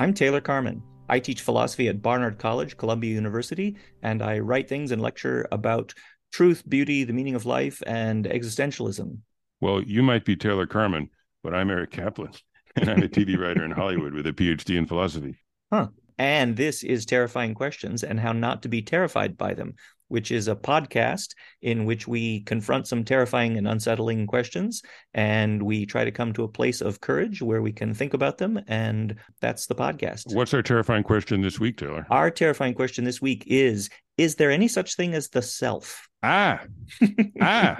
I'm Taylor Carman. I teach philosophy at Barnard College, Columbia University, and I write things and lecture about truth, beauty, the meaning of life, and existentialism. Well, you might be Taylor Carman, but I'm Eric Kaplan, and I'm a TV writer in Hollywood with a PhD in philosophy. Huh. And this is Terrifying Questions and How Not to Be Terrified by Them, which is a podcast in which we confront some terrifying and unsettling questions and we try to come to a place of courage where we can think about them. And that's the podcast. What's our terrifying question this week, Taylor? Our terrifying question this week is Is there any such thing as the self? Ah, ah,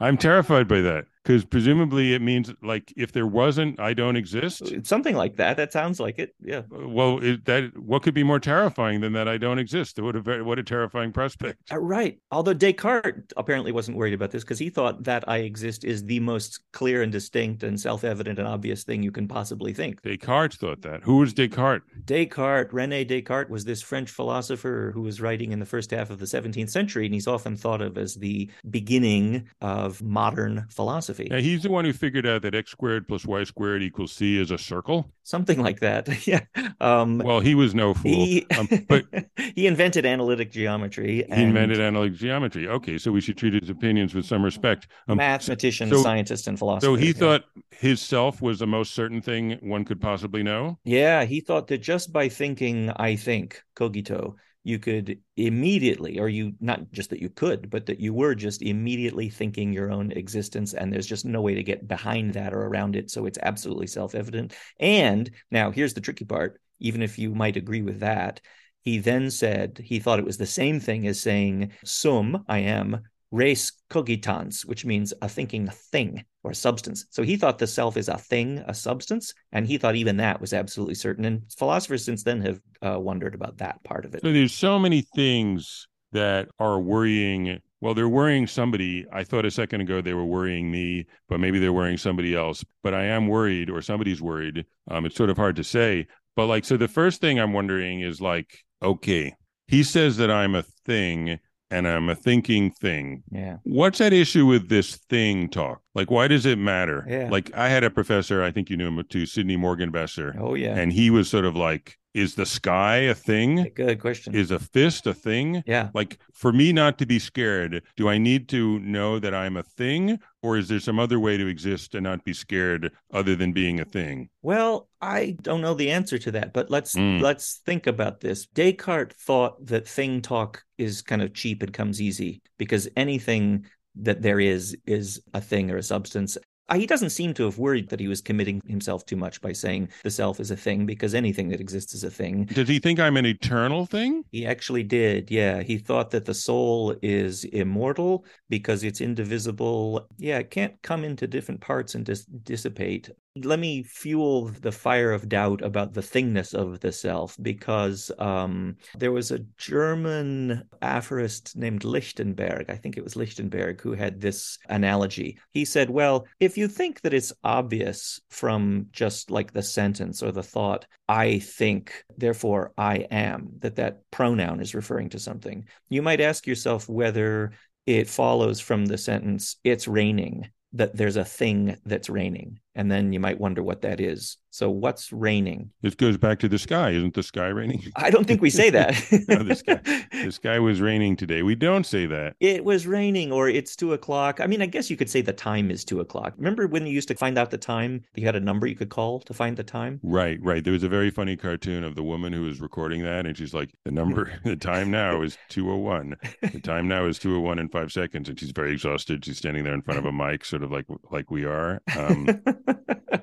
I'm terrified by that because presumably it means like if there wasn't, I don't exist. Something like that. That sounds like it. Yeah. Well, it, that what could be more terrifying than that I don't exist? What a what a terrifying prospect. Uh, right. Although Descartes apparently wasn't worried about this because he thought that I exist is the most clear and distinct and self-evident and obvious thing you can possibly think. Descartes thought that. Who was Descartes? Descartes, Rene Descartes, was this French philosopher who was writing in the first half of the 17th century, and he's often thought of as the beginning of modern philosophy. Yeah, he's the one who figured out that x squared plus y squared equals c is a circle. Something like that. yeah. Um, well, he was no fool. He, um, but he invented analytic geometry. He invented analytic geometry. Okay, so we should treat his opinions with some respect. Um, mathematician, so, scientist, and philosopher. So he yeah. thought his self was the most certain thing one could possibly know. Yeah, he thought that just by thinking, I think, cogito, you could immediately, or you not just that you could, but that you were just immediately thinking your own existence, and there's just no way to get behind that or around it. So it's absolutely self evident. And now here's the tricky part even if you might agree with that, he then said he thought it was the same thing as saying sum, I am, res cogitans, which means a thinking thing or substance. So he thought the self is a thing, a substance, and he thought even that was absolutely certain. And philosophers since then have uh, wondered about that part of it. So there's so many things that are worrying. Well, they're worrying somebody. I thought a second ago they were worrying me, but maybe they're worrying somebody else. But I am worried, or somebody's worried. Um, it's sort of hard to say. But like, so the first thing I'm wondering is like, okay, he says that I'm a thing and I'm a thinking thing. Yeah. What's that issue with this thing talk? Like, why does it matter? Yeah. Like, I had a professor, I think you knew him too, Sidney Morgenbesser. Oh, yeah. And he was sort of like, is the sky a thing? Good question. Is a fist a thing? Yeah. Like, for me not to be scared, do I need to know that I'm a thing? Or is there some other way to exist and not be scared other than being a thing? Well, I don't know the answer to that, but let's mm. let's think about this. Descartes thought that thing talk is kind of cheap and comes easy because anything that there is is a thing or a substance Uh, he doesn't seem to have worried that he was committing himself too much by saying the self is a thing because anything that exists is a thing. Did he think I'm an eternal thing? He actually did. Yeah. He thought that the soul is immortal because it's indivisible. Yeah. It can't come into different parts and dis- dissipate let me fuel the fire of doubt about the thingness of the self because um, there was a German aphorist named Lichtenberg, I think it was Lichtenberg, who had this analogy. He said, Well, if you think that it's obvious from just like the sentence or the thought, I think, therefore I am, that that pronoun is referring to something, you might ask yourself whether it follows from the sentence, it's raining, that there's a thing that's raining and then you might wonder what that is. So, what's raining? This goes back to the sky. Isn't the sky raining? I don't think we say that. no, the sky, the sky was raining today. We don't say that. It was raining, or it's two o'clock. I mean, I guess you could say the time is two o'clock. Remember when you used to find out the time? You had a number you could call to find the time. Right, right. There was a very funny cartoon of the woman who was recording that, and she's like, "The number, the time now is 201. The time now is 201 in five seconds," and she's very exhausted. She's standing there in front of a mic, sort of like like we are. Um,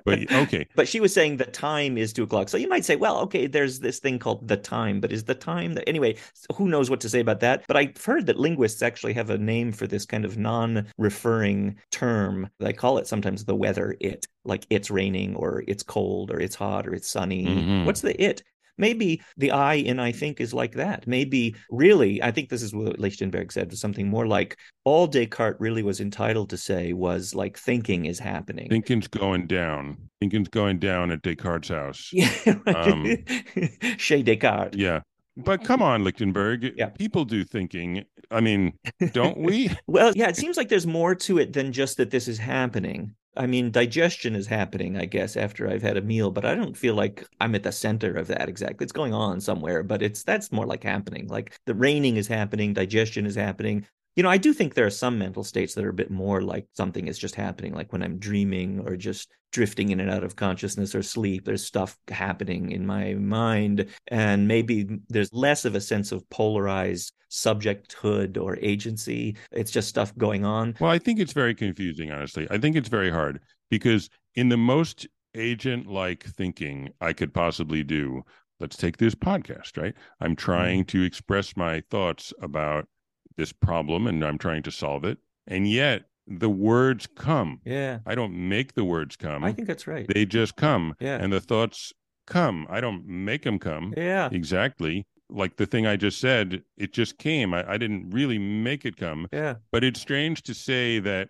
but okay. But she was saying the time is two o'clock. So you might say, well, okay, there's this thing called the time, but is the time that anyway, who knows what to say about that? But I've heard that linguists actually have a name for this kind of non-referring term. They call it sometimes the weather it, like it's raining or it's cold or it's hot or it's sunny. Mm-hmm. What's the it? Maybe the I in I think is like that. Maybe really, I think this is what Lichtenberg said, was something more like all Descartes really was entitled to say was like thinking is happening. Thinking's going down. Thinking's going down at Descartes' house. Yeah. Um, Chez Descartes. Yeah. But come on, Lichtenberg. Yeah. People do thinking. I mean, don't we? well, yeah, it seems like there's more to it than just that this is happening. I mean, digestion is happening, I guess, after I've had a meal, but I don't feel like I'm at the center of that exactly. It's going on somewhere, but it's that's more like happening. Like the raining is happening, digestion is happening. You know, I do think there are some mental states that are a bit more like something is just happening, like when I'm dreaming or just drifting in and out of consciousness or sleep. There's stuff happening in my mind. And maybe there's less of a sense of polarized subjecthood or agency. It's just stuff going on. Well, I think it's very confusing, honestly. I think it's very hard because in the most agent like thinking I could possibly do, let's take this podcast, right? I'm trying mm-hmm. to express my thoughts about this problem and I'm trying to solve it. And yet the words come. Yeah. I don't make the words come. I think that's right. They just come. Yeah. And the thoughts come. I don't make them come. Yeah. Exactly. Like the thing I just said, it just came. I, I didn't really make it come. Yeah. But it's strange to say that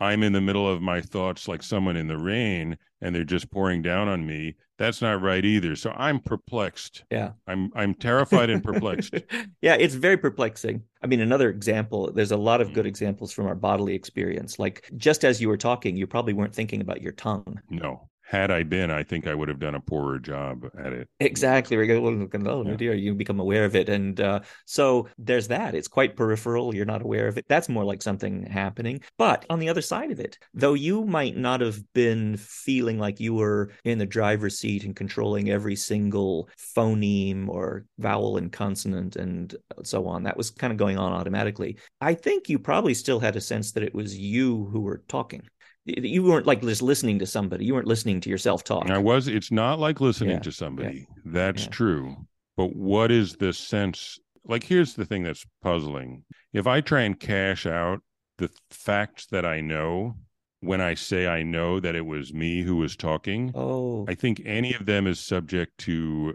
I'm in the middle of my thoughts like someone in the rain and they're just pouring down on me. That's not right either. So I'm perplexed. Yeah. I'm I'm terrified and perplexed. yeah, it's very perplexing. I mean, another example, there's a lot of good mm. examples from our bodily experience. Like just as you were talking, you probably weren't thinking about your tongue. No had I been, I think I would have done a poorer job at it. Exactly. Oh, yeah. dear, you become aware of it. And uh, so there's that. It's quite peripheral. You're not aware of it. That's more like something happening. But on the other side of it, though you might not have been feeling like you were in the driver's seat and controlling every single phoneme or vowel and consonant and so on, that was kind of going on automatically. I think you probably still had a sense that it was you who were talking you weren't like just listening to somebody you weren't listening to yourself talk i was it's not like listening yeah. to somebody yeah. that's yeah. true but what is the sense like here's the thing that's puzzling if i try and cash out the facts that i know when i say i know that it was me who was talking oh i think any of them is subject to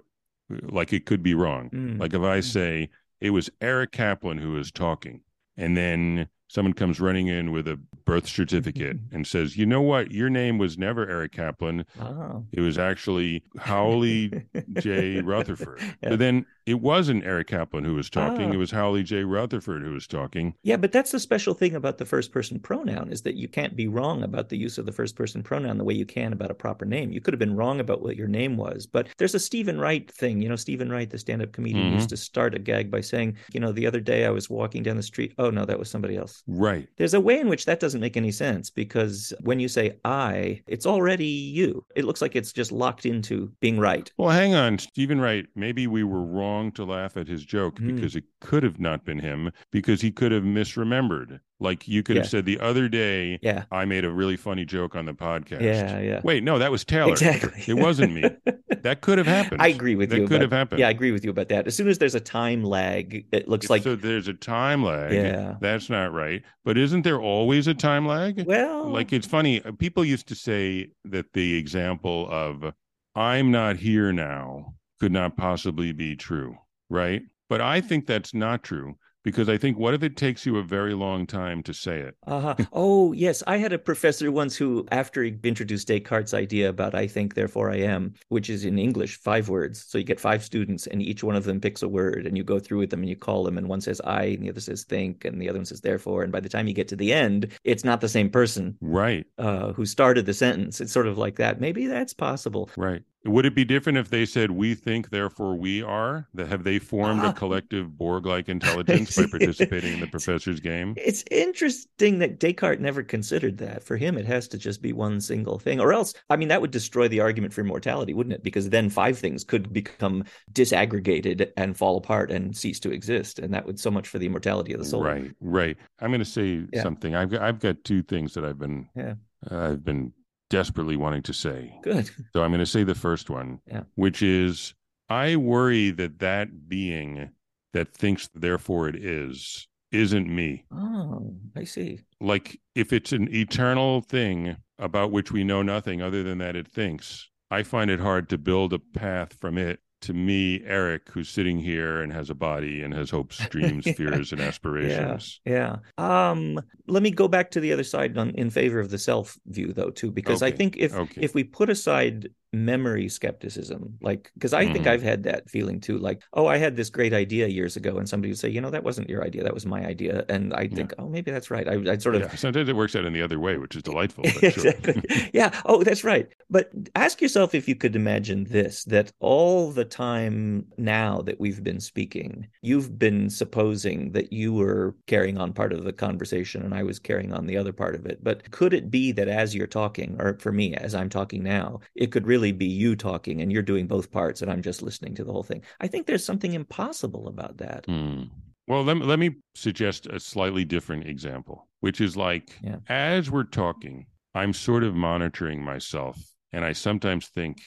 like it could be wrong mm. like if i mm. say it was eric kaplan who was talking and then someone comes running in with a birth certificate and says, "You know what? Your name was never Eric Kaplan. Oh. It was actually Howley J. Rutherford." Yeah. But then it wasn't Eric Kaplan who was talking. Oh. It was Howley J. Rutherford who was talking. Yeah, but that's the special thing about the first person pronoun is that you can't be wrong about the use of the first person pronoun the way you can about a proper name. You could have been wrong about what your name was, but there's a Steven Wright thing. You know, Steven Wright, the stand-up comedian, mm-hmm. used to start a gag by saying, "You know, the other day I was walking down the street. Oh no, that was somebody else." Right. There's a way in which that doesn't make any sense because when you say I, it's already you. It looks like it's just locked into being right. Well, hang on, Steven Wright. Maybe we were wrong to laugh at his joke mm. because it could have not been him because he could have misremembered. Like you could yeah. have said the other day, yeah. I made a really funny joke on the podcast. Yeah, yeah. Wait, no, that was Taylor. Exactly. It wasn't me. that could have happened. I agree with that you. That could about, have happened. Yeah, I agree with you about that. As soon as there's a time lag, it looks like so. There's a time lag. Yeah, that's not right. But isn't there always a time lag? Well, like it's funny. Uh, people used to say that the example of "I'm not here now" could not possibly be true, right? But I think that's not true because I think what if it takes you a very long time to say it? uh-huh. Oh, yes. I had a professor once who, after he introduced Descartes' idea about I think, therefore I am, which is in English, five words. So you get five students and each one of them picks a word and you go through with them and you call them. And one says I and the other says think and the other one says therefore. And by the time you get to the end, it's not the same person. Right. Uh, who started the sentence. It's sort of like that. Maybe that's possible. Right. Would it be different if they said "we think, therefore we are"? That have they formed uh, a collective Borg-like intelligence by participating in the professor's game? It's interesting that Descartes never considered that. For him, it has to just be one single thing, or else, I mean, that would destroy the argument for immortality, wouldn't it? Because then five things could become disaggregated and fall apart and cease to exist, and that would so much for the immortality of the soul. Right, right. I'm going to say yeah. something. I've got, I've got two things that I've been yeah. Uh, I've been desperately wanting to say. Good. So I'm going to say the first one, yeah. which is I worry that that being that thinks therefore it is isn't me. Oh, I see. Like if it's an eternal thing about which we know nothing other than that it thinks, I find it hard to build a path from it to me, Eric, who's sitting here and has a body and has hopes, dreams, yeah. fears, and aspirations. Yeah. yeah. Um, let me go back to the other side on, in favor of the self view, though, too, because okay. I think if okay. if we put aside memory skepticism. Like, because I think Mhm. I've had that feeling too. Like, oh, I had this great idea years ago, and somebody would say, you know, that wasn't your idea, that was my idea, and I think, oh, maybe that's right. I, I'd sort of Yeah, sometimes it works out in the other way, which is delightful. But sure. exactly. yeah. Oh, that's right. But ask yourself if you could imagine this that all the time now that we've been speaking, you've been supposing that you were carrying on part of the conversation and I was carrying on the other part of it. But could it be that as you're talking, or for me, as I'm talking now, it could really be you talking and you're doing both parts and I'm just listening to the whole thing? I think there's something impossible about that. Hmm. Well, let me, let me suggest a slightly different example, which is like Yeah. as we're talking, I'm sort of monitoring myself. And I sometimes think,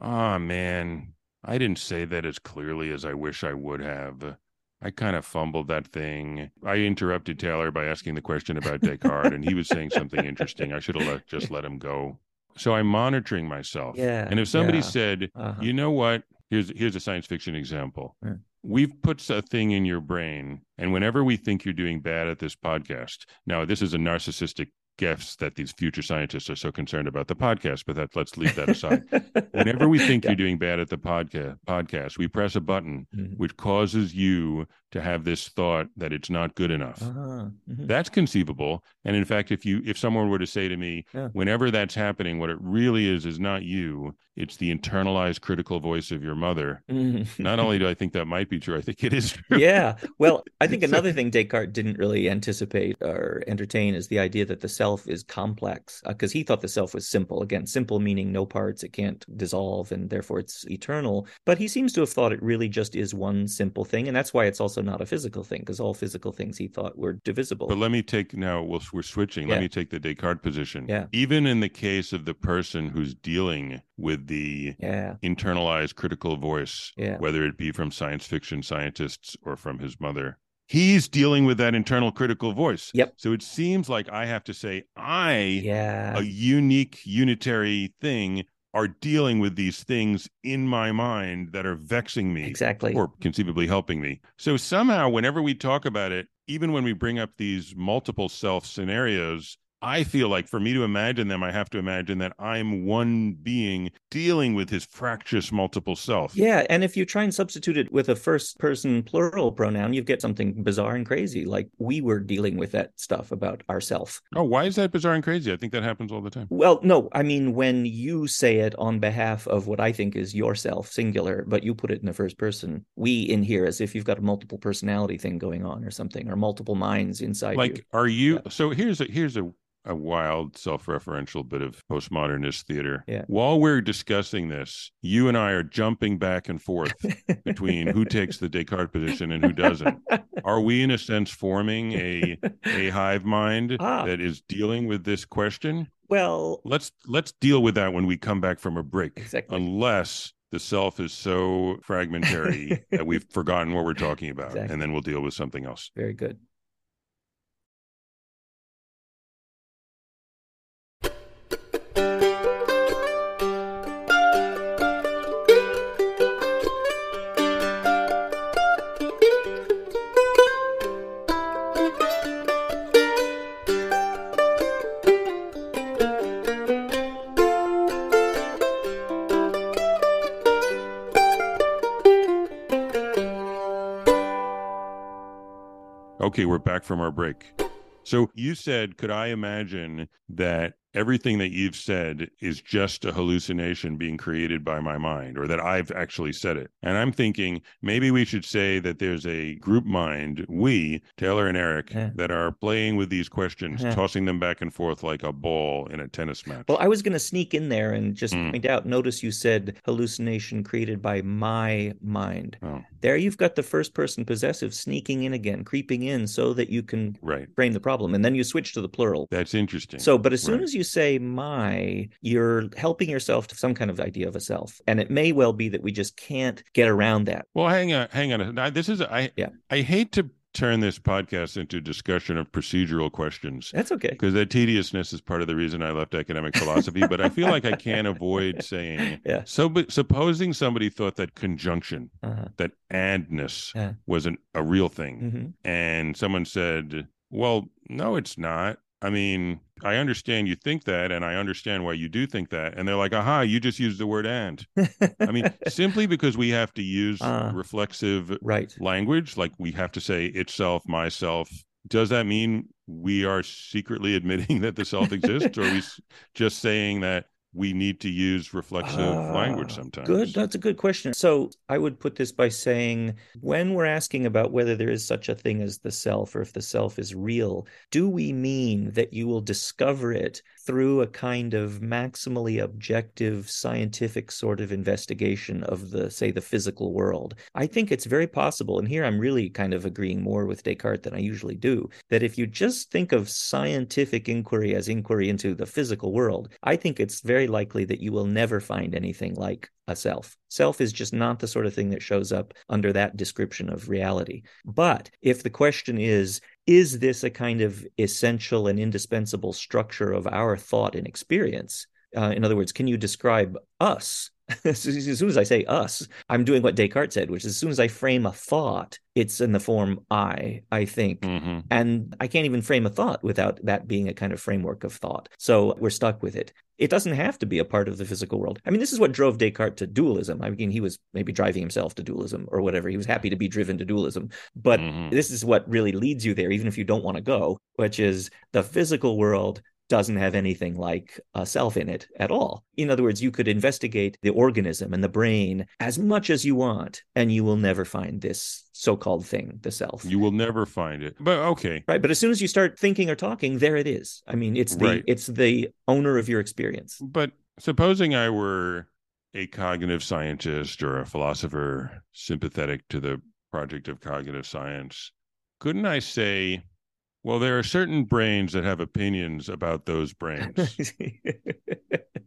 ah, man, I didn't say that as clearly as I wish I would have. I kind of fumbled that thing. I interrupted Taylor by asking the question about Descartes, and he was saying something interesting. I should have let, just let him go. So I'm monitoring myself. Yeah, And if somebody yeah. said, Uh-huh. you know what? Here's here's a science fiction example. Yeah. We've put a thing in your brain, and whenever we think you're doing bad at this podcast, now this is a narcissistic guess that these future scientists are so concerned about the podcast, but that let's leave that aside. whenever we think Yeah. you're doing bad at the podcast, podcast, we press a button Mhm. which causes you to have this thought that it's not good enough. Uh-huh. Mhm. That's conceivable. And in fact, if you if someone were to say to me, Yeah. whenever that's happening, what it really is is not you, it's the internalized critical voice of your mother. Mhm. Not only do I think that might be true, I think it is true. yeah. Well, I think another thing Descartes didn't really anticipate or entertain is the idea that the self is complex, because he thought the self was simple. Again, simple meaning no parts, it can't dissolve, and therefore it's eternal. But he seems to have thought it really just is one simple thing, and that's why it's also not a physical thing, because all physical things he thought were divisible. But let me take now, we'll, we're switching. Let me take the Descartes position. Yeah. Even in the case of the person who's dealing with the yeah, internalized critical voice, Yeah. whether it be from science fiction scientists or from his mother. He's dealing with that internal critical voice. Yep. So it seems like I have to say, I, yeah, a unique, unitary thing, are dealing with these things in my mind that are vexing me exactly. or conceivably helping me. So somehow, whenever we talk about it, even when we bring up these multiple self scenarios, I feel like for me to imagine them, I have to imagine that I'm one being dealing with his fractious multiple self. Yeah, and if you try and substitute it with a first person plural pronoun, you get something bizarre and crazy. Like we were dealing with that stuff about ourself. Oh, why is that bizarre and crazy? I think that happens all the time. Well, no, I mean when you say it on behalf of what I think is yourself, singular, but you put it in the first person. We in here as if you've got a multiple personality thing going on or something, or multiple minds inside Like, you. are you? Yeah. So here's a here's a a wild self-referential bit of postmodernist theater. Yeah. While we're discussing this, you and I are jumping back and forth between who takes the Descartes position and who doesn't. Are we, in a sense, forming a a hive mind Ah. that is dealing with this question? Well, Let's let's deal with that when we come back from a break. Exactly. Unless the self is so fragmentary that we've forgotten what we're talking about, Exactly. and then we'll deal with something else. very good. Okay, we're back from our break. So you said, could I imagine that everything that you've said is just a hallucination being created by my mind, or that I've actually said it? And I'm thinking maybe we should say that there's a group mind, we, Taylor and Eric, Yeah. that are playing with these questions, Yeah. tossing them back and forth like a ball in a tennis match. Well, I was going to sneak in there and just Mm. point out. Notice you said hallucination created by my mind. Oh. There you've got the first person possessive sneaking in again, creeping in so that you can right. frame the problem. And then you switch to the plural. That's interesting. So, but as soon Right. as you say my, you're helping yourself to some kind of idea of a self. And it may well be that we just can't get around that. Well, hang on, hang on. Now, This is I. Yeah. I hate to turn this podcast into a discussion of procedural questions That's okay. because that tediousness is part of the reason I left academic philosophy. but I feel like I can't avoid saying. Yeah. So, but supposing somebody thought that conjunction, Uh-huh. that andness, Yeah. was an, a real thing, hmm and someone said, "Well, no, it's not." I mean, I understand you think that, and I understand why you do think that. And they're like, aha, you just used the word and. I mean, simply because we have to use uh, reflexive right. language, like we have to say itself, myself. Does that mean we are secretly admitting that the self exists, or are we just saying that we need to use reflexive uh, language sometimes? Good. That's a good question. So I would put this by saying when we're asking about whether there is such a thing as the self or if the self is real, do we mean that you will discover it through a kind of maximally objective scientific sort of investigation of the, say, the physical world? I think it's very possible. And here I'm really kind of agreeing more with Descartes than I usually do that if you just think of scientific inquiry as inquiry into the physical world, I think it's very likely that you will never find anything like a self. Self is just not the sort of thing that shows up under that description of reality. But if the question is, is this a kind of essential and indispensable structure of our thought and experience? Uh, in other words, can you describe us as soon as I say us, I'm doing what Descartes said, which is as soon as I frame a thought, it's in the form I, I think. Mm-hmm. And I can't even frame a thought without that being a kind of framework of thought. So we're stuck with it. It doesn't have to be a part of the physical world. I mean, this is what drove Descartes to dualism. I mean, he was maybe driving himself to dualism or whatever. He was happy to be driven to dualism. But mm-hmm. this is what really leads you there, even if you don't want to go, which is the physical world doesn't have anything like a self in it at all. In other words, you could investigate the organism and the brain as much as you want, and you will never find this so-called thing, the self. You will never find it. But okay. Right. But as soon as you start thinking or talking, there it is. I mean, it's the right. it's the owner of your experience. But supposing I were a cognitive scientist or a philosopher sympathetic to the project of cognitive science, couldn't I say well, there are certain brains that have opinions about those brains.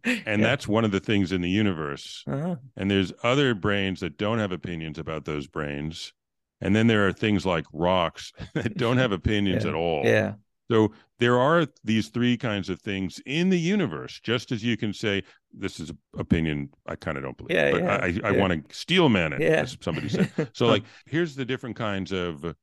and yeah. that's one of the things in the universe. Uh-huh. And there's other brains that don't have opinions about those brains. And then there are things like rocks that don't have opinions yeah. at all. Yeah. So there are these three kinds of things in the universe, just as you can say, this is opinion I kind of don't believe. Yeah, but yeah, I, I yeah. want to steel man it, yeah. as somebody said. So like here's the different kinds of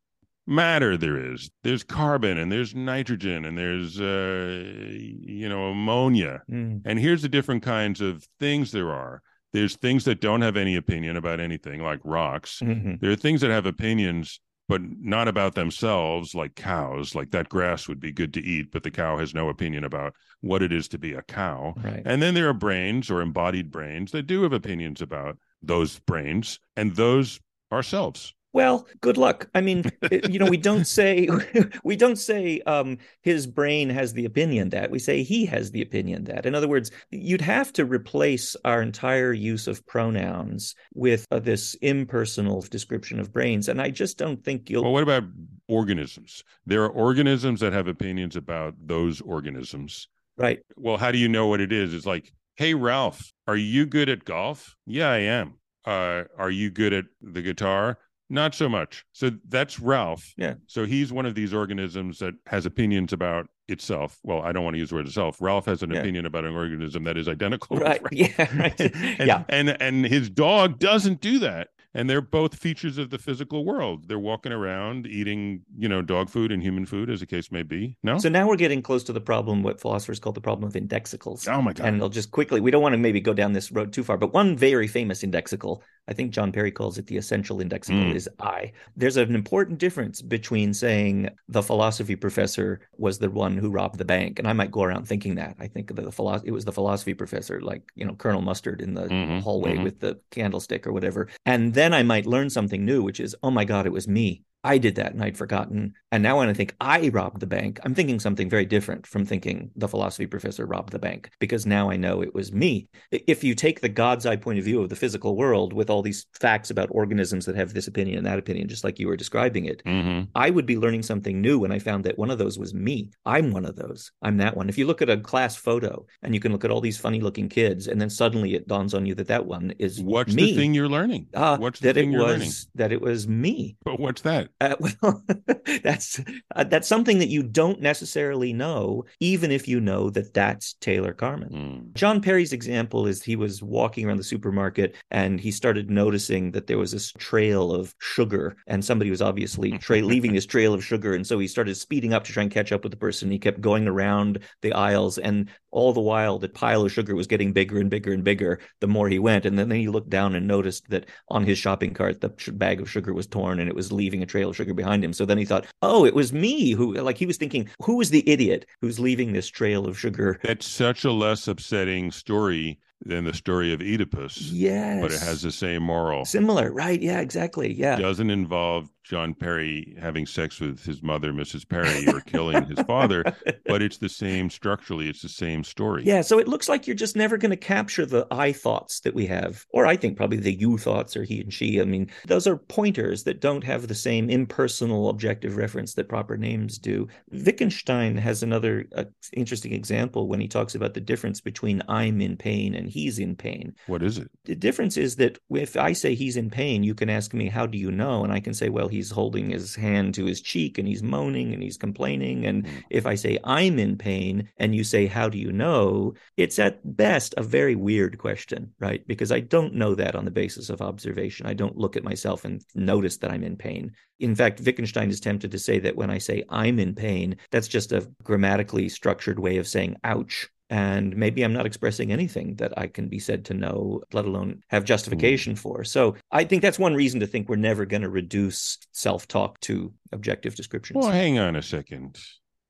matter there is. There's carbon and there's nitrogen and there's uh you know ammonia. Mm. and here's the different kinds of things there are. There's things that don't have any opinion about anything like rocks. Mm-hmm. there are things that have opinions but not about themselves like cows. Like that grass would be good to eat but the cow has no opinion about what it is to be a cow. Right. and then there are brains or embodied brains that do have opinions about those brains and those ourselves well, good luck. I mean, you know, we don't say we don't say um, his brain has the opinion that we say he has the opinion that. In other words, you'd have to replace our entire use of pronouns with uh, this impersonal description of brains, and I just don't think you'll. Well, what about organisms? There are organisms that have opinions about those organisms. Right. Well, how do you know what it is? It's like, hey, Ralph, are you good at golf? Yeah, I am. Uh, are you good at the guitar? Not so much. So that's Ralph. Yeah. So he's one of these organisms that has opinions about itself. Well, I don't want to use the word itself. Ralph has an yeah. opinion about an organism that is identical. Right. Yeah. Right. and, yeah. And and his dog doesn't do that and they're both features of the physical world. They're walking around eating, you know, dog food and human food, as the case may be. No. So now we're getting close to the problem, what philosophers call the problem of indexicals. Oh my god! And I'll just quickly. We don't want to maybe go down this road too far, but one very famous indexical, I think John Perry calls it the essential indexical, mm. is I. There's an important difference between saying the philosophy professor was the one who robbed the bank, and I might go around thinking that. I think that the philosophy it was the philosophy professor, like you know Colonel Mustard in the mm-hmm, hallway mm-hmm. with the candlestick or whatever, and then I might learn something something new, which is, oh my God, it was me. I did that and I'd forgotten. And now when I think I robbed the bank, I'm thinking something very different from thinking the philosophy professor robbed the bank because now I know it was me. If you take the God's eye point of view of the physical world with all these facts about organisms that have this opinion and that opinion, just like you were describing it, mm-hmm. I would be learning something new when I found that one of those was me. I'm one of those. I'm that one. If you look at a class photo and you can look at all these funny looking kids, and then suddenly it dawns on you that that one is what's me. the thing you're learning? Uh, what's that it was learning? that it was me. But what's that? Uh, well, that's uh, that's something that you don't necessarily know, even if you know that that's Taylor Carman. Mm. John Perry's example is he was walking around the supermarket and he started noticing that there was this trail of sugar, and somebody was obviously tra- leaving this trail of sugar, and so he started speeding up to try and catch up with the person. He kept going around the aisles, and all the while, the pile of sugar was getting bigger and bigger and bigger the more he went. And then he looked down and noticed that on his shopping cart, the bag of sugar was torn and it was leaving a trail of sugar behind him. So then he thought, oh, it was me who, like, he was thinking, who was the idiot who's leaving this trail of sugar? That's such a less upsetting story than the story of Oedipus. Yes. But it has the same moral. Similar, right? Yeah, exactly. Yeah. Doesn't involve John Perry having sex with his mother, Mrs. Perry, or killing his father, but it's the same structurally, it's the same story. Yeah. So it looks like you're just never going to capture the I thoughts that we have, or I think probably the you thoughts or he and she. I mean, those are pointers that don't have the same impersonal objective reference that proper names do. Wittgenstein has another uh, interesting example when he talks about the difference between I'm in pain and he's in pain. What is it? The difference is that if I say he's in pain, you can ask me, How do you know? And I can say, Well, he's holding his hand to his cheek and he's moaning and he's complaining. And mm. if I say, I'm in pain, and you say, How do you know? It's at best a very weird question, right? Because I don't know that on the basis of observation. I don't look at myself and notice that I'm in pain. In fact, Wittgenstein is tempted to say that when I say I'm in pain, that's just a grammatically structured way of saying ouch and maybe I'm not expressing anything that I can be said to know, let alone have justification mm. for. So I think that's one reason to think we're never going to reduce self talk to objective descriptions. Well, hang on a second.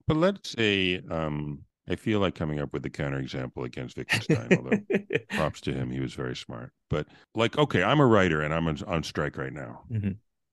But let's say um, I feel like coming up with the counterexample against Wittgenstein, although props to him, he was very smart. But like, okay, I'm a writer and I'm on, on strike right now. Mm-hmm.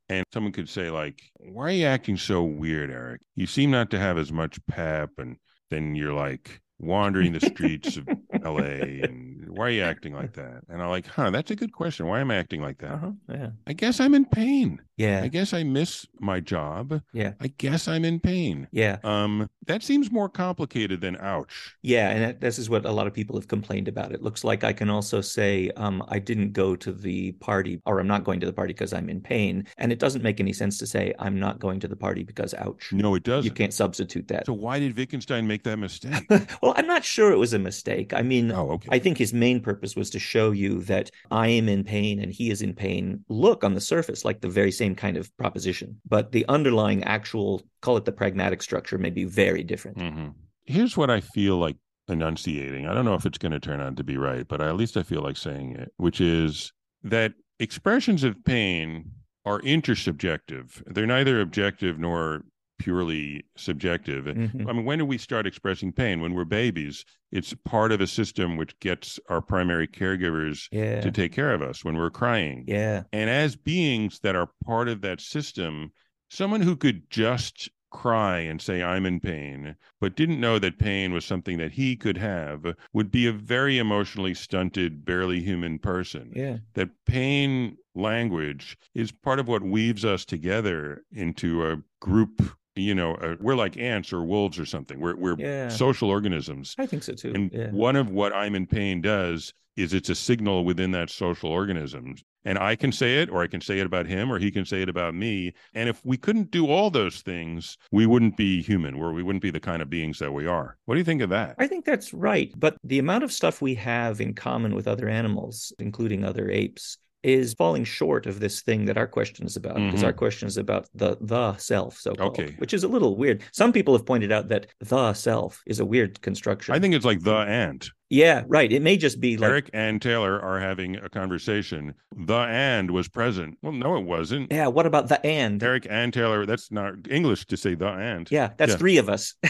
And someone could say, like, why are you acting so weird, Eric? You seem not to have as much pep. And then you're like, wandering the streets of LA and why are you acting like that? And I'm like, huh, that's a good question. Why am I acting like that? Uh-huh. Yeah. I guess I'm in pain. Yeah. I guess I miss my job. Yeah. I guess I'm in pain. Yeah. Um, that seems more complicated than ouch. Yeah, and that, this is what a lot of people have complained about. It looks like I can also say, um, I didn't go to the party, or I'm not going to the party because I'm in pain, and it doesn't make any sense to say I'm not going to the party because ouch. No, it doesn't. You can't substitute that. So why did Wittgenstein make that mistake? well, I'm not sure it was a mistake. I mean, oh, okay. I think his main purpose was to show you that I am in pain and he is in pain. Look on the surface like the very same kind of proposition, but the underlying actual, call it the pragmatic structure, may be very different. Mm-hmm. Here's what I feel like enunciating. I don't know if it's going to turn out to be right, but at least I feel like saying it, which is that expressions of pain are intersubjective. They're neither objective nor purely subjective. Mm-hmm. I mean, when do we start expressing pain? When we're babies. It's part of a system which gets our primary caregivers yeah. to take care of us when we're crying. Yeah. And as beings that are part of that system, someone who could just cry and say, I'm in pain, but didn't know that pain was something that he could have, would be a very emotionally stunted, barely human person. Yeah. That pain language is part of what weaves us together into a group you know, uh, we're like ants or wolves or something. We're we're yeah. social organisms. I think so too. And yeah. one of what I'm in pain does is it's a signal within that social organism. And I can say it, or I can say it about him, or he can say it about me. And if we couldn't do all those things, we wouldn't be human, or we wouldn't be the kind of beings that we are. What do you think of that? I think that's right. But the amount of stuff we have in common with other animals, including other apes, is falling short of this thing that our question is about because mm-hmm. our question is about the the self so okay. which is a little weird. Some people have pointed out that the self is a weird construction. I think it's like the and yeah right. It may just be like eric and taylor are having a conversation. The and was present. Well no it wasn't. Yeah what about the and? Eric and taylor that's not english to say the and. Yeah that's yeah. three of us.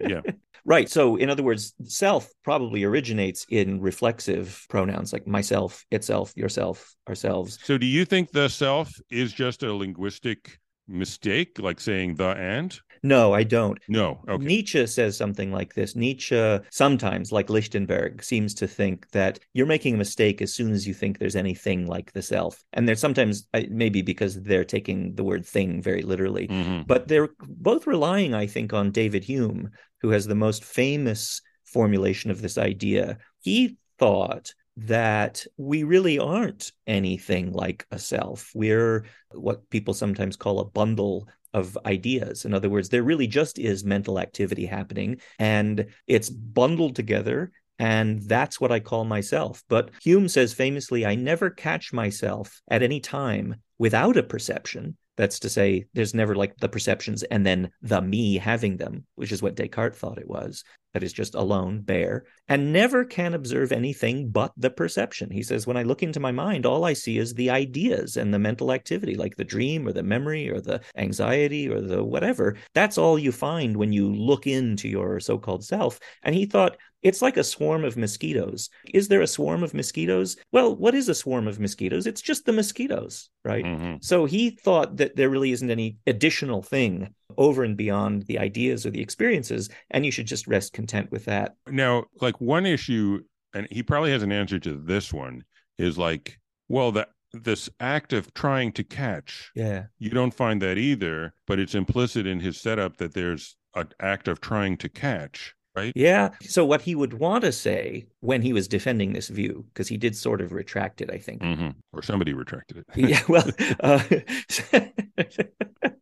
Yeah Right. So, in other words, self probably originates in reflexive pronouns like myself, itself, yourself, ourselves. So, do you think the self is just a linguistic mistake, like saying the and? No, I don't. No. Okay. Nietzsche says something like this. Nietzsche sometimes, like Lichtenberg, seems to think that you're making a mistake as soon as you think there's anything like the self. And there's sometimes, maybe because they're taking the word thing very literally, mm-hmm. but they're both relying, I think, on David Hume, who has the most famous formulation of this idea. He thought that we really aren't anything like a self. We're what people sometimes call a bundle of ideas. In other words, there really just is mental activity happening and it's bundled together. And that's what I call myself. But Hume says famously, I never catch myself at any time without a perception. That's to say, there's never like the perceptions and then the me having them, which is what Descartes thought it was that is just alone, bare, and never can observe anything but the perception. He says, When I look into my mind, all I see is the ideas and the mental activity, like the dream or the memory or the anxiety or the whatever. That's all you find when you look into your so called self. And he thought, it's like a swarm of mosquitoes. Is there a swarm of mosquitoes? Well, what is a swarm of mosquitoes? It's just the mosquitoes, right? Mm-hmm. So he thought that there really isn't any additional thing over and beyond the ideas or the experiences, and you should just rest content with that. Now, like one issue, and he probably has an answer to this one, is like, well, that this act of trying to catch. Yeah. You don't find that either, but it's implicit in his setup that there's an act of trying to catch right? Yeah. So what he would want to say when he was defending this view, because he did sort of retract it, I think, mm-hmm. or somebody retracted it. yeah. Well, uh,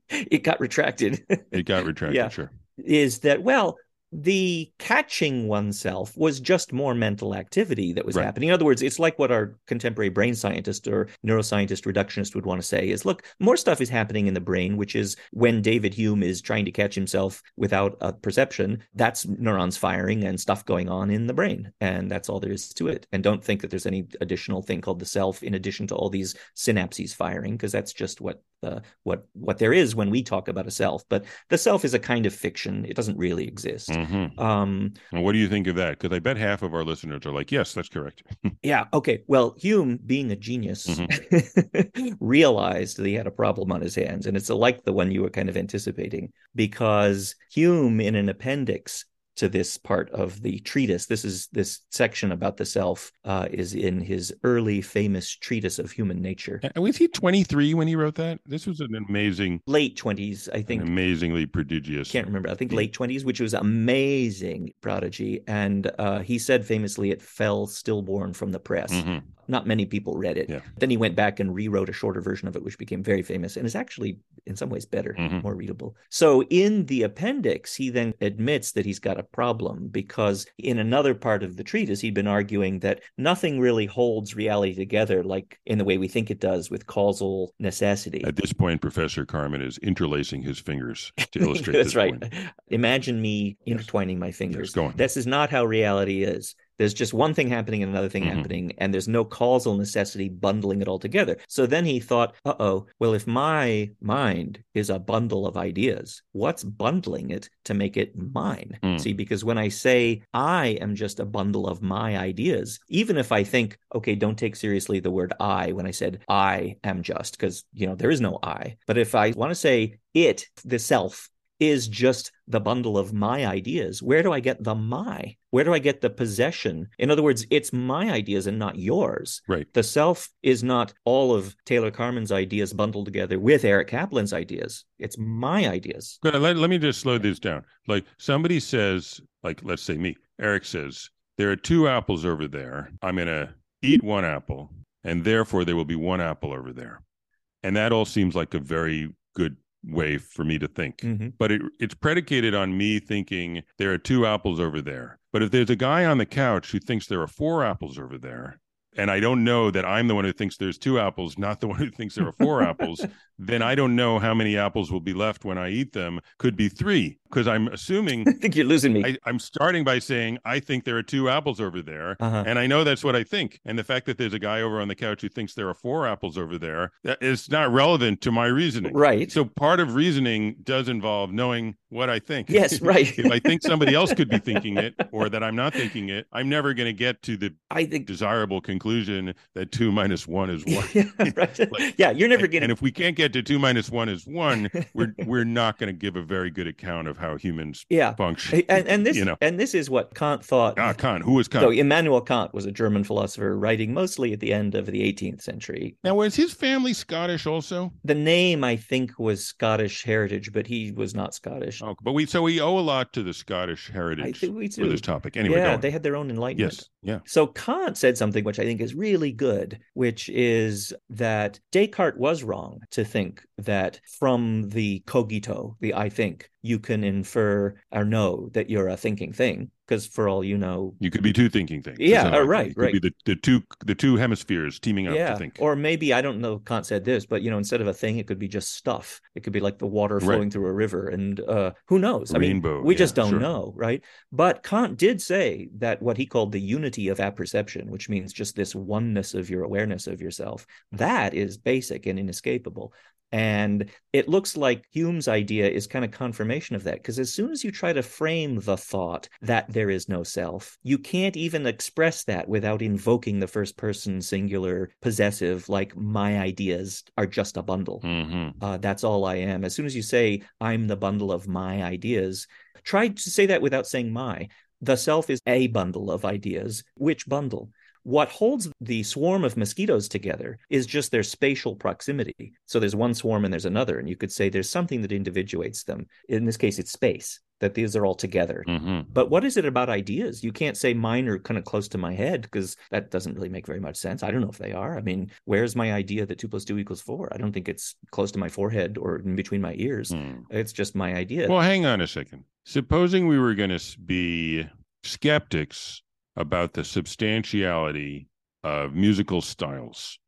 it got retracted. it got retracted. Yeah. Sure. Is that well? The catching oneself was just more mental activity that was right. happening. In other words, it's like what our contemporary brain scientist or neuroscientist reductionist would want to say is look, more stuff is happening in the brain, which is when David Hume is trying to catch himself without a perception, that's neurons firing and stuff going on in the brain. And that's all there is to it. And don't think that there's any additional thing called the self in addition to all these synapses firing, because that's just what uh, what what there is when we talk about a self. But the self is a kind of fiction; it doesn't really exist. Mm-hmm. Um, and what do you think of that? Because I bet half of our listeners are like, "Yes, that's correct." yeah. Okay. Well, Hume, being a genius, mm-hmm. realized that he had a problem on his hands, and it's like the one you were kind of anticipating, because Hume, in an appendix, to this part of the treatise. This is this section about the self uh, is in his early famous treatise of human nature. And was he 23 when he wrote that? This was an amazing late 20s, I think. Amazingly prodigious. Can't remember. I think late 20s, which was amazing prodigy. And uh, he said famously, it fell stillborn from the press. Mm-hmm not many people read it. Yeah. Then he went back and rewrote a shorter version of it, which became very famous and is actually, in some ways, better, mm-hmm. more readable. So in the appendix, he then admits that he's got a problem because in another part of the treatise, he'd been arguing that nothing really holds reality together like in the way we think it does with causal necessity. At this point, Professor Carman is interlacing his fingers to illustrate That's right. Point. Imagine me intertwining yes. my fingers. Yes. This is not how reality is. There's just one thing happening and another thing mm-hmm. happening, and there's no causal necessity bundling it all together. So then he thought, uh oh, well, if my mind is a bundle of ideas, what's bundling it to make it mine? Mm. See, because when I say I am just a bundle of my ideas, even if I think, okay, don't take seriously the word I when I said I am just, because, you know, there is no I. But if I want to say it, the self, is just the bundle of my ideas. Where do I get the my? Where do I get the possession? In other words, it's my ideas and not yours. Right. The self is not all of Taylor Carman's ideas bundled together with Eric Kaplan's ideas. It's my ideas. Let, let me just slow this down. Like somebody says, like, let's say me, Eric says, there are two apples over there. I'm going to eat one apple, and therefore there will be one apple over there. And that all seems like a very good way for me to think. Mm-hmm. But it, it's predicated on me thinking there are two apples over there. But if there's a guy on the couch who thinks there are four apples over there, and I don't know that I'm the one who thinks there's two apples, not the one who thinks there are four apples, then I don't know how many apples will be left when I eat them. Could be three, because I'm assuming. I think you're losing me. I, am starting by saying I think there are two apples over there, uh-huh. and I know that's what I think. And the fact that there's a guy over on the couch who thinks there are four apples over there that is not relevant to my reasoning. Right. So part of reasoning does involve knowing what I think. Yes, right. if I think somebody else could be thinking it, or that I'm not thinking it, I'm never going to get to the I think desirable conclusion that two minus one is one. yeah, right. like, yeah, you're never getting. And if we can't get to two minus one is one, we're we're not going to give a very good account of of how humans yeah function. and, and this you know, and this is what kant thought ah, Kant. Who was Kant? so immanuel kant was a german philosopher writing mostly at the end of the 18th century now, was his family Scottish also? the name i think was scottish heritage but he was not scottish Oh, but we so we owe a lot to the Scottish i heritage think we for this topic. Anyway, yeah they had their own enlightenment yes, yeah. So Kant said something which I think is really good, which is that Descartes was wrong to think that from the cogito, the I think, you can infer or know that you're a thinking thing. Because for all you know, You could be two thinking things. Yeah, uh, right, could right. Be the, the two the two hemispheres teaming up yeah, to think. or maybe I don't know. if Kant said this, but you know, instead of a thing, it could be just stuff. It could be like the water Right. flowing through a river, and uh, who knows? I mean, Rainbow, we just don't sure. know, right? But Kant did say that what he called the unity of apperception, which means just this oneness of your awareness of yourself, that is basic and inescapable. And it looks like Hume's idea is kind of confirmation of that, because as soon as you try to frame the thought that there is no self, you can't even express that without invoking the first person singular possessive, like my ideas are just a bundle. hmm Uh, that's all I am. As soon as you say, I'm the bundle of my ideas, try to say that without saying my. The self is a bundle of ideas. Which bundle? What holds the swarm of mosquitoes together is just their spatial proximity. So there's one swarm and there's another. And you could say there's something that individuates them. In this case, it's space, that these are all together. hmm But what is it about ideas? You can't say mine are kind of close to my head because that doesn't really make very much sense. I don't know if they are. I mean, where's my idea that two plus two equals four? I don't think it's close to my forehead or in between my ears. It's just my idea. Well, hang on a second. Supposing we were going to be skeptics about the substantiality of musical styles,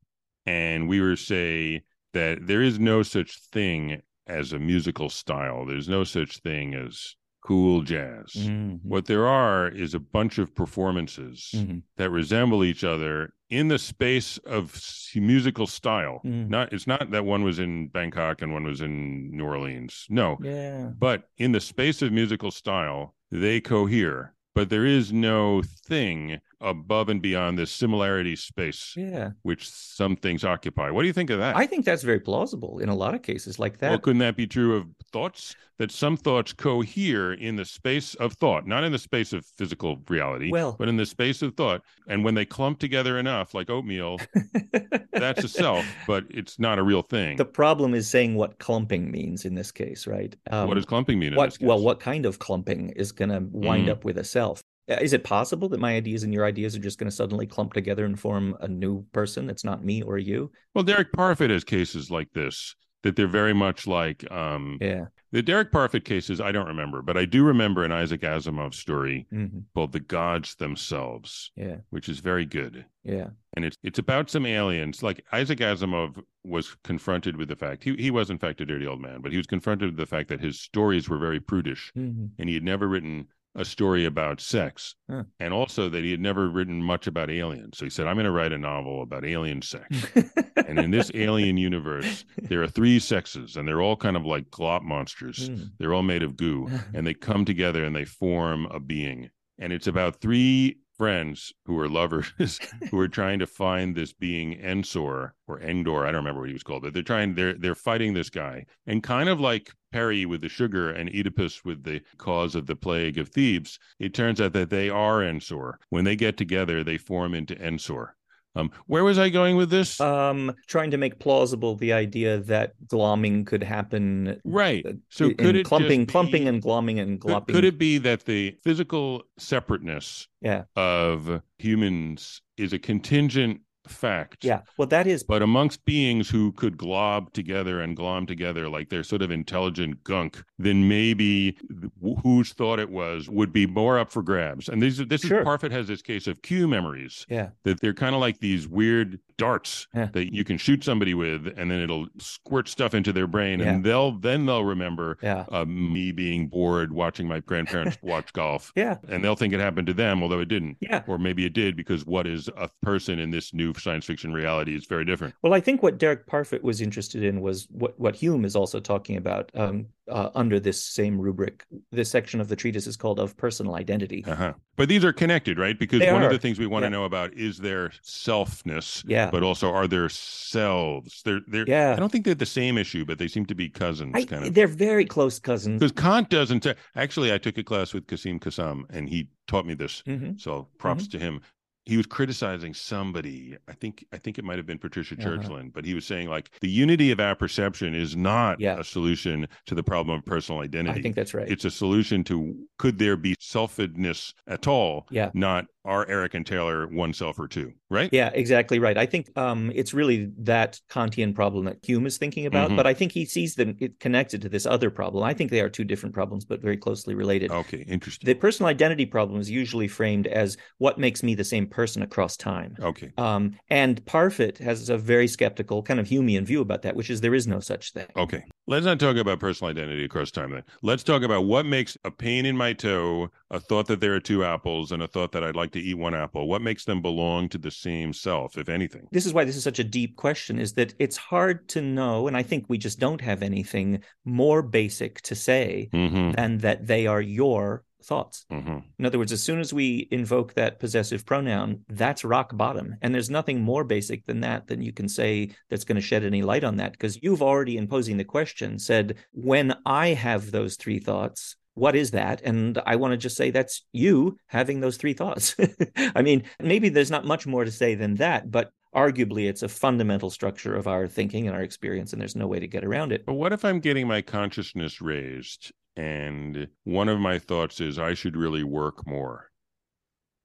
and we were say that there is no such thing as a musical style. There's no such thing as cool jazz. Mhm. What there are is a bunch of performances Mhm. that resemble each other in the space of musical style. Mm. Not it's not that one was in Bangkok and one was in New Orleans. No. Yeah. But in the space of musical style, they cohere. But there is no thing above and beyond this similarity space Yeah. which some things occupy. What do you think of that? I think that's very plausible in a lot of cases like that. Well, couldn't that be true of thoughts? That some thoughts cohere in the space of thought, not in the space of physical reality, Well- but in the space of thought. And when they clump together enough, like oatmeal, that's a self, but it's not a real thing. the problem is saying what clumping means in this case, right? Um, what does clumping mean? In what well what kind of clumping is going to wind Mm. up with a self is it possible that my ideas and your ideas are just going to suddenly clump together and form a new person that's not me or you Well, Derek Parfit has cases like this that they're very much like um, yeah the Derek Parfit cases. I don't remember, but I do remember an Isaac Asimov story hmm called "The Gods Themselves," yeah which is very good. yeah and it's it's about some aliens. Like Isaac Asimov was confronted with the fact he he was in fact a dirty old man, but he was confronted with the fact that his stories were very prudish, hmm and he had never written a story about sex, Huh. and also that he had never written much about aliens. So he said, "I'm going to write a novel about alien sex." and in this alien universe, there are three sexes, and they're all kind of like glop monsters. Hmm. They're all made of goo, and they come together and they form a being. And it's about three friends who are lovers who are trying to find this being Ensor or Endor. I don't remember what he was called, but they're trying. They're they're fighting this guy, and kind of like Perry with the sugar and Oedipus with the cause of the plague of Thebes. It turns out that they are Ensor. When they get together, they form into Ensor. Um, where was I going with this? um trying to make plausible the idea that glomming could happen right. uh, So could it clumping just clumping and glomming and Could, glopping could it be that the physical separateness yeah of humans is a contingent fact? yeah well that is But amongst beings who could glob together and glom together like they're sort of intelligent gunk, then maybe wh- whose thought it was would be more up for grabs. And these, this Sure. is Parfit has this case of Q memories yeah that they're kind of like these weird darts Yeah. that you can shoot somebody with, and then it'll squirt stuff into their brain, Yeah. and they'll then they'll remember yeah uh, me being bored watching my grandparents watch golf, yeah and they'll think it happened to them, although it didn't. yeah Or maybe it did because what is a person in this new science fiction reality is very different. Well, I think what Derek Parfit was interested in was what, what Hume is also talking about um, uh, under this same rubric. This section of the treatise is called Of Personal Identity. Uh-huh. But these are connected, right? Because They one of the things we want Yeah. to know about is their selfness, Yeah. but also are there selves? They're they're Yeah. I don't think they're the same issue, but they seem to be cousins I, kind of. they're very close cousins. Because Kant doesn't say, actually I took a class with Quassim Cassam and he taught me this. Mhm. So props Mm-hmm. to him. He was criticizing somebody. I think I think it might have been Patricia Uh-huh. Churchland, but he was saying like the unity of apperception is not Yeah. a solution to the problem of personal identity. I think that's right. it's a solution to could there be selfedness at all? Yeah. Not are Eric and Taylor one self or two, right? Yeah, exactly right. I think um, it's really that Kantian problem that Hume is thinking about, Mhm. but I think he sees them connected to this other problem. I think they are two different problems, but very closely related. Okay, interesting. The personal identity problem is usually framed as what makes me the same person across time. okay. Um, and Parfit has a very skeptical, kind of Humean view about that, which is there is no such thing. Okay. Let's not talk about personal identity across time then. Let's talk about what makes a pain in my toe, a thought that there are two apples, and a thought that I'd like to eat one apple. What makes them belong to the same self, if anything? This is why this is such a deep question, is that it's hard to know, and I think we just don't have anything more basic to say Mm-hmm. than that they are your thoughts. Mm-hmm. In other words, as soon as we invoke that possessive pronoun, that's rock bottom. And there's nothing more basic than that than you can say that's going to shed any light on that. Because you've already, in posing the question, said, when I have those three thoughts, what is that? And I want to just say that's you having those three thoughts. I mean, maybe there's not much more to say than that, but arguably it's a fundamental structure of our thinking and our experience, and there's no way to get around it. But what if I'm getting my consciousness raised and one of my thoughts is I should really work more?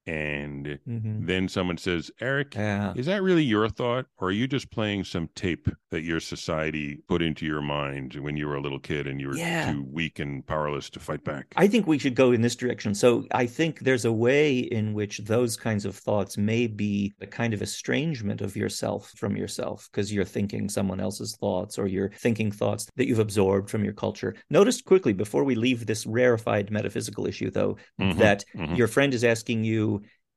And Mhm. then someone says, Eric, Yeah. Is that really your thought, or are you just playing some tape that your society put into your mind when you were a little kid and you were Yeah. too weak and powerless to fight back? I think we should go in this direction. So I think there's a way in which those kinds of thoughts may be a kind of estrangement of yourself from yourself because you're thinking someone else's thoughts or you're thinking thoughts that you've absorbed from your culture. Notice quickly before we leave this rarefied metaphysical issue, though, Mhm, that mhm. your friend is asking you,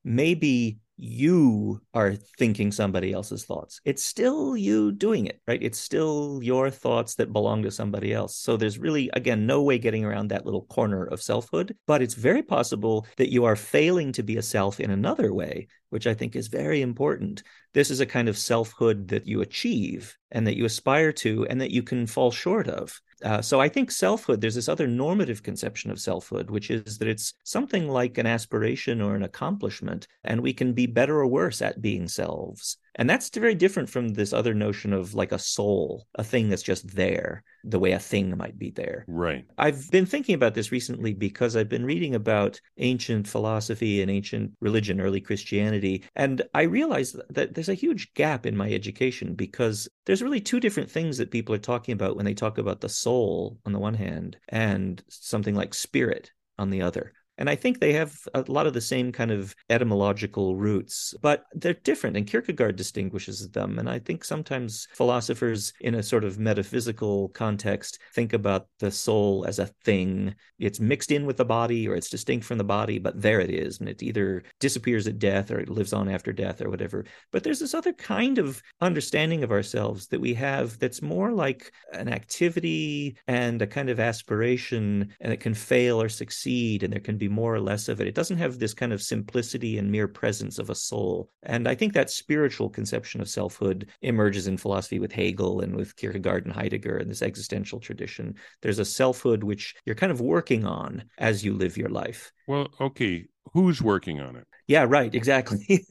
maybe you are thinking somebody else's thoughts. It's still you doing it, right? It's still your thoughts that belong to somebody else. So there's really, again, no way getting around that little corner of selfhood. But it's very possible that you are failing to be a self in another way, which I think is very important. This is a kind of selfhood that you achieve and that you aspire to and that you can fall short of. Uh, so I think selfhood, there's this other normative conception of selfhood, which is that it's something like an aspiration or an accomplishment, and we can be better or worse at being selves. And that's very different from this other notion of like a soul, a thing that's just there, the way a thing might be there. Right. I've been thinking about this recently because I've been reading about ancient philosophy and ancient religion, early Christianity, and I realized that there's a huge gap in my education because there's really two different things that people are talking about when they talk about the soul on the one hand and something like spirit on the other. And I think they have a lot of the same kind of etymological roots, but they're different. And Kierkegaard distinguishes them. And I think sometimes philosophers, in a sort of metaphysical context, think about the soul as a thing. It's mixed in with the body or it's distinct from the body, but there it is. And it either disappears at death or it lives on after death or whatever. But there's this other kind of understanding of ourselves that we have that's more like an activity and a kind of aspiration, and it can fail or succeed, and there can be more or less of it. It doesn't have this kind of simplicity and mere presence of a soul. And I think that spiritual conception of selfhood emerges in philosophy with Hegel and with Kierkegaard and Heidegger and this existential tradition. There's a selfhood which you're kind of working on as you live your life. Well, okay. Who's working on it? Yeah, right, exactly.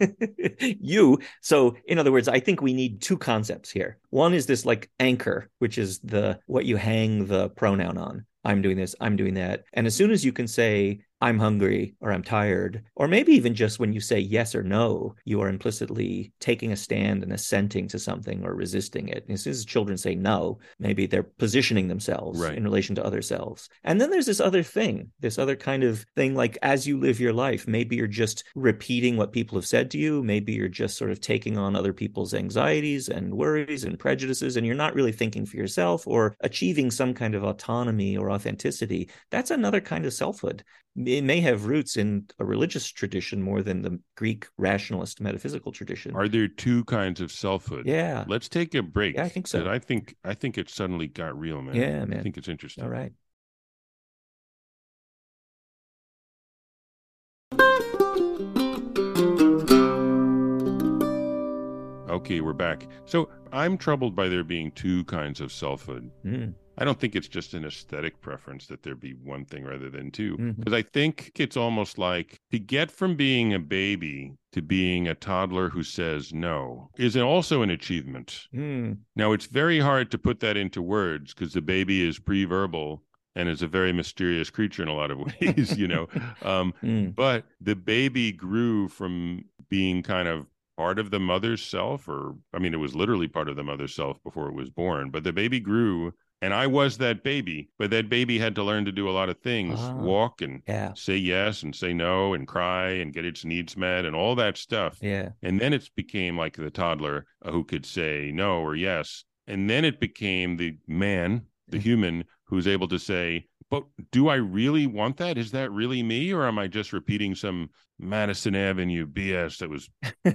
you. So, in other words, I think we need two concepts here. One is this like anchor, which is the what you hang the pronoun on. I'm doing this, I'm doing that. And as soon as you can say, I'm hungry or I'm tired, or maybe even just when you say yes or no, you are implicitly taking a stand and assenting to something or resisting it. And as soon as children say no, maybe they're positioning themselves Right. in relation to other selves. And then there's this other thing, this other kind of thing like as you live your life, maybe you're just repeating what people have said to you. Maybe you're just sort of taking on other people's anxieties and worries and prejudices, and you're not really thinking for yourself or achieving some kind of autonomy or authenticity. That's another kind of selfhood. It may have roots in a religious tradition more than the Greek rationalist metaphysical tradition. Are there two kinds of selfhood? Yeah. Let's take a break. Yeah, I think so. I think I think it suddenly got real, man. Yeah, man. I think it's interesting. All right. Okay, we're back. So I'm troubled by there being two kinds of selfhood. Mm. I don't think it's just an aesthetic preference that there be one thing rather than two. Mhm. Because I think it's almost like to get from being a baby to being a toddler who says no is also an achievement. Mm. Now, it's very hard to put that into words because the baby is pre verbal and is a very mysterious creature in a lot of ways, you know. Um, Mm. but the baby grew from being kind of part of the mother's self, or I mean, it was literally part of the mother's self before it was born, but the baby grew. And I was that baby, but that baby had to learn to do a lot of things Ah. walk and Yeah. say yes and say no and cry and get its needs met and all that stuff. Yeah. And then it became like the toddler uh, who could say no or yes. And then it became the man, the Mhm. human, who's able to say, but do I really want that? Is that really me? Or am I just repeating some Madison Avenue BS that was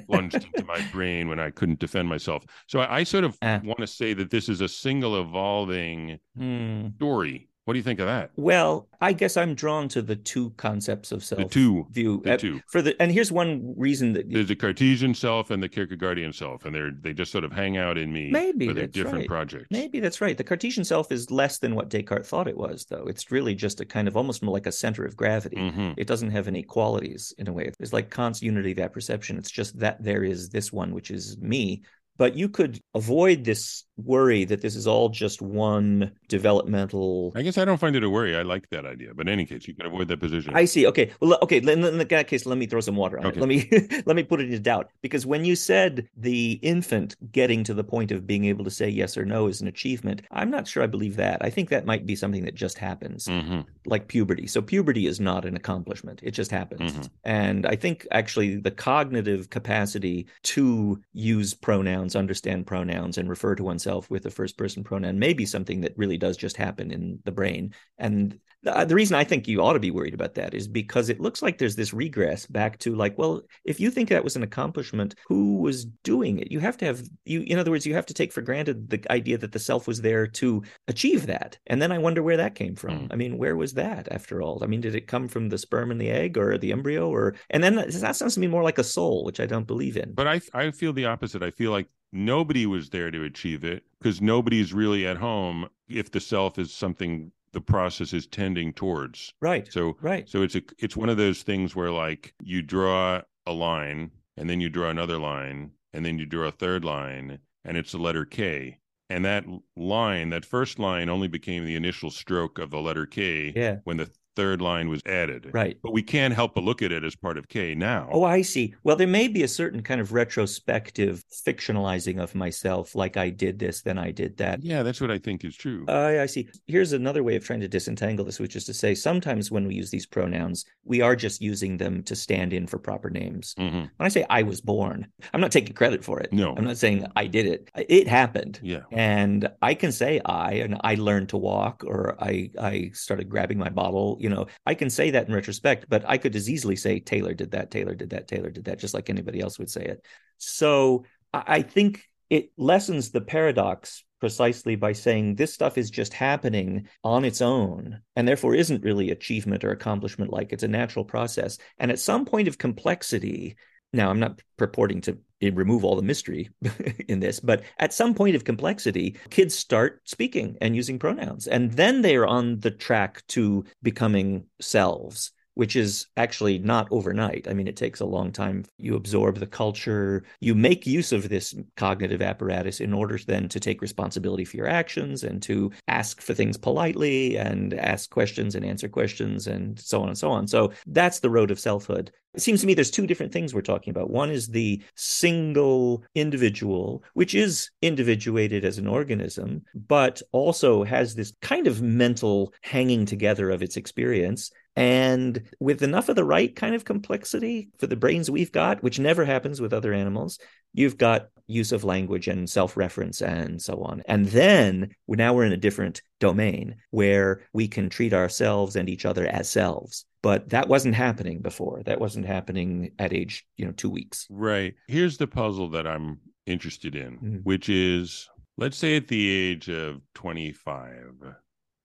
plunged into my brain when I couldn't defend myself? So I, I sort of Ah. want to say that this is a single evolving Mm. story. What do you think of that? Well, I guess I'm drawn to the two concepts of self The two. view. The Uh, two. For the and here's one reason that There's the Cartesian self and the Kierkegaardian self, and they're they just sort of hang out in me. Maybe they're that's different right. projects. Maybe that's right. The Cartesian self is less than what Descartes thought it was, though. It's really just a kind of almost more like a center of gravity. Mhm. It doesn't have any qualities in a way. It's like Kant's unity of apperception. It's just that there is this one, which is me. But you could avoid this worry that this is all just one developmental. I guess I don't find it a worry. I like that idea. But in any case, you can avoid that position. I see. Okay. Well, okay. In, in that case, let me throw some water on Okay. it. Let me let me put it into doubt because when you said the infant getting to the point of being able to say yes or no is an achievement, I'm not sure I believe that. I think that might be something that just happens, Mhm. like puberty. So puberty is not an accomplishment; it just happens. Mhm. And I think actually the cognitive capacity to use pronouns, understand pronouns, and refer to oneself with a first person pronoun may be something that really does just happen in the brain. And the, the reason I think you ought to be worried about that is because it looks like there's this regress back to like, well, if you think that was an accomplishment, who was doing it? You have to have you. In other words, you have to take for granted the idea that the self was there to achieve that. And then I wonder where that came from. Mm. I mean, where was that after all? I mean, did it come from the sperm and the egg or the embryo or and then that sounds to me more like a soul, which I don't believe in. But I I feel the opposite. I feel like nobody was there to achieve it because nobody's really at home if the self is something the process is tending towards. right. So Right. so it's a it's one of those things where like you draw a line and then you draw another line and then you draw a third line and it's the letter K. And that line, that first line only became the initial stroke of the letter K Yeah. when the third line was added. Right. But we can't help but look at it as part of K now. Oh, I see. Well, there may be a certain kind of retrospective fictionalizing of myself, like I did this, then I did that. yeah, that's what I think is true. I I see. Here's another way of trying to disentangle this, which is to say sometimes when we use these pronouns, we are just using them to stand in for proper names. Mhm. When I say I was born, I'm not taking credit for it. No. I'm not saying I did it. It happened. Yeah. And I can say I and I learned to walk or I I started grabbing my bottle, you know. I can say that in retrospect, but I could as easily say Taylor did that, Taylor did that, Taylor did that, just like anybody else would say it. So I think it lessens the paradox precisely by saying this stuff is just happening on its own and therefore isn't really achievement or accomplishment like it's a natural process. And at some point of complexity, now, I'm not purporting to eh, remove all the mystery in this, but at some point of complexity, kids start speaking and using pronouns. And then they are on the track to becoming selves, which is actually not overnight. I mean, it takes a long time. You absorb the culture, you make use of this cognitive apparatus in order then to take responsibility for your actions and to ask for things politely and ask questions and answer questions and so on and so on. So that's the road of selfhood. It seems to me there's two different things we're talking about. One is the single individual, which is individuated as an organism, but also has this kind of mental hanging together of its experience. And with enough of the right kind of complexity for the brains we've got, which never happens with other animals, you've got use of language and self-reference and so on. And then now we're in a different domain where we can treat ourselves and each other as selves. But that wasn't happening before. That wasn't happening at age you know two weeks. Right. Here's the puzzle that i'm interested in mm-hmm. which is let's say at the age of 25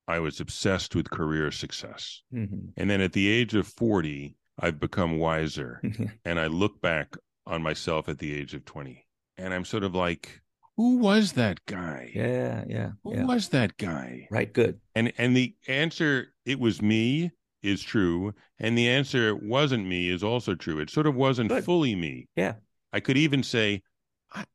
i was obsessed with career success mm-hmm. and then at the age of 40 i've become wiser and i look back on myself at the age of 20. And I'm sort of like, who was that guy? Yeah, yeah. Who yeah. was that guy? Right, good. And and the answer it was me is true, and the answer it wasn't me is also true. It sort of wasn't good. fully me. Yeah. I could even say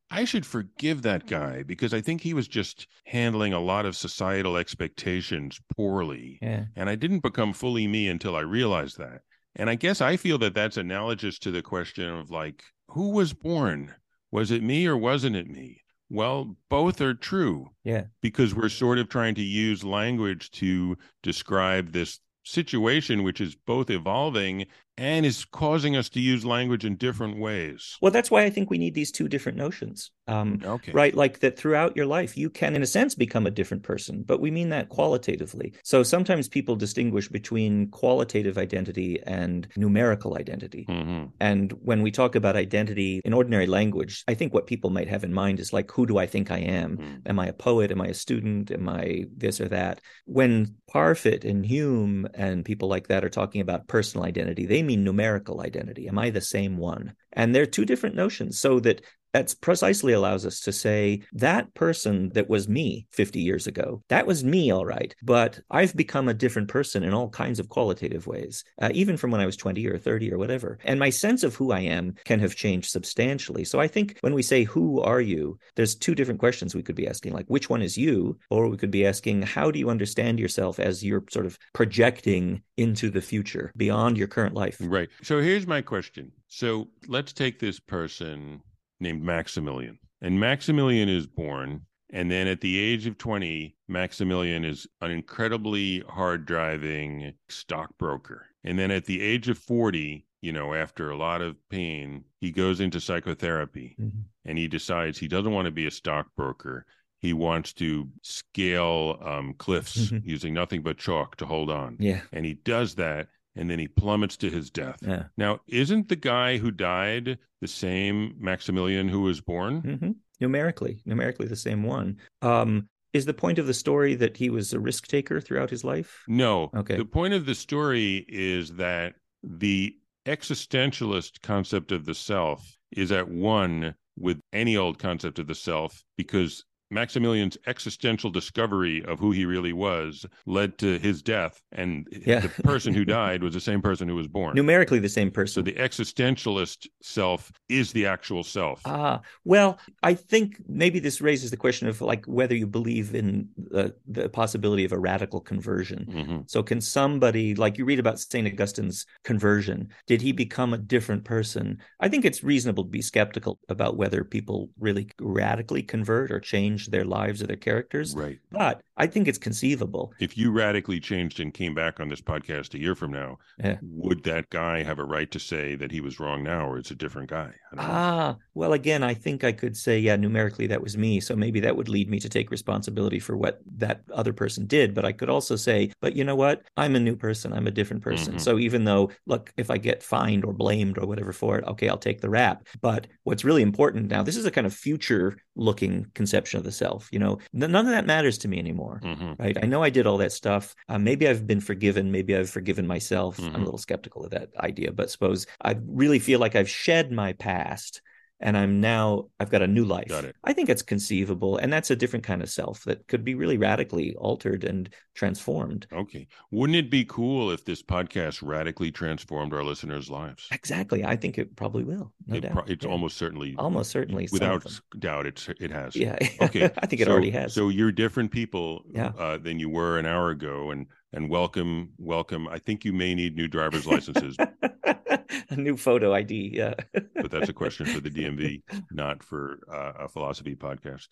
I, should forgive that guy because I think he was just handling a lot of societal expectations poorly. Yeah. And I didn't become fully me until I realized that. And I guess I feel that that's analogous to the question of like, who was born? Was it me or wasn't it me? Well, both are true. Yeah. Because we're sort of trying to use language to describe this situation, which is both evolving and is causing us to use language in different ways. Well, that's why I think we need these two different notions. Um, okay. Right. Like that throughout your life, you can, in a sense, become a different person, but we mean that qualitatively. So sometimes people distinguish between qualitative identity and numerical identity. Mm-hmm. And when we talk about identity in ordinary language, I think what people might have in mind is like, who do I think I am? Mm-hmm. Am I a poet? Am I a student? Am I this or that? When Parfit and Hume and people like that are talking about personal identity, they mean numerical identity. Am I the same one? And they're two different notions. So that that's precisely allows us to say that person that was me 50 years ago, that was me, all right. But I've become a different person in all kinds of qualitative ways, uh, even from when I was 20 or 30 or whatever. And my sense of who I am can have changed substantially. So I think when we say, Who are you? there's two different questions we could be asking, like, which one is you? Or we could be asking, How do you understand yourself as you're sort of projecting into the future beyond your current life? Right. So here's my question. So let's take this person named Maximilian. And Maximilian is born. And then at the age of 20, Maximilian is an incredibly hard driving stockbroker. And then at the age of 40, you know, after a lot of pain, he goes into psychotherapy mm-hmm. and he decides he doesn't want to be a stockbroker. He wants to scale um, cliffs mm-hmm. using nothing but chalk to hold on. Yeah. And he does that and then he plummets to his death. Yeah. Now, isn't the guy who died the same Maximilian who was born? Mm-hmm. Numerically, numerically the same one. Um, is the point of the story that he was a risk taker throughout his life? No. Okay. The point of the story is that the existentialist concept of the self is at one with any old concept of the self because Maximilian's existential discovery of who he really was led to his death. And yeah. the person who died was the same person who was born. Numerically, the same person. So the existentialist self is the actual self. Ah, well, I think maybe this raises the question of like whether you believe in the, the possibility of a radical conversion. Mm-hmm. So, can somebody, like you read about St. Augustine's conversion, did he become a different person? I think it's reasonable to be skeptical about whether people really radically convert or change change their lives or their characters. Right. But I think it's conceivable. If you radically changed and came back on this podcast a year from now, yeah. would that guy have a right to say that he was wrong now or it's a different guy? Ah, well, again, I think I could say, yeah, numerically that was me. So maybe that would lead me to take responsibility for what that other person did. But I could also say, but you know what? I'm a new person. I'm a different person. Mm-hmm. So even though, look, if I get fined or blamed or whatever for it, okay, I'll take the rap. But what's really important now, this is a kind of future looking conception of the self. You know, none of that matters to me anymore, mm-hmm. right? I know I did all that stuff. Uh, maybe I've been forgiven. Maybe I've forgiven myself. Mm-hmm. I'm a little skeptical of that idea, but suppose I really feel like I've shed my past and I'm now I've got a new life. Got it. I think it's conceivable, and that's a different kind of self that could be really radically altered and transformed. Okay, wouldn't it be cool if this podcast radically transformed our listeners' lives? Exactly, I think it probably will. No it doubt. Pro- it's yeah. almost certainly, almost certainly, without doubt, it's it has. Yeah. Okay. I think it so, already has. So you're different people yeah. uh, than you were an hour ago, and and welcome, welcome. I think you may need new driver's licenses. a new photo ID. Yeah. but that's a question for the DMV, not for uh, a philosophy podcast.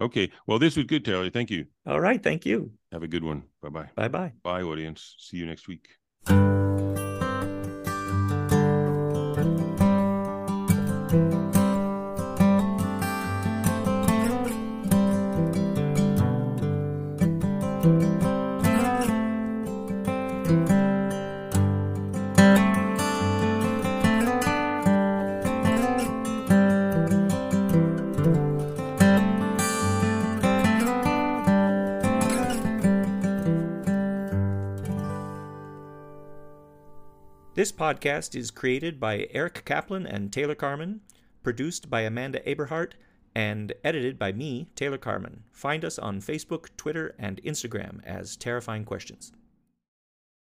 Okay. Well, this was good, Taylor. Thank you. All right. Thank you. Have a good one. Bye bye. Bye bye. Bye, audience. See you next week. Podcast is created by Eric Kaplan and Taylor Carman, produced by Amanda Aberhart, and edited by me, Taylor Carman. Find us on Facebook, Twitter, and Instagram as Terrifying Questions.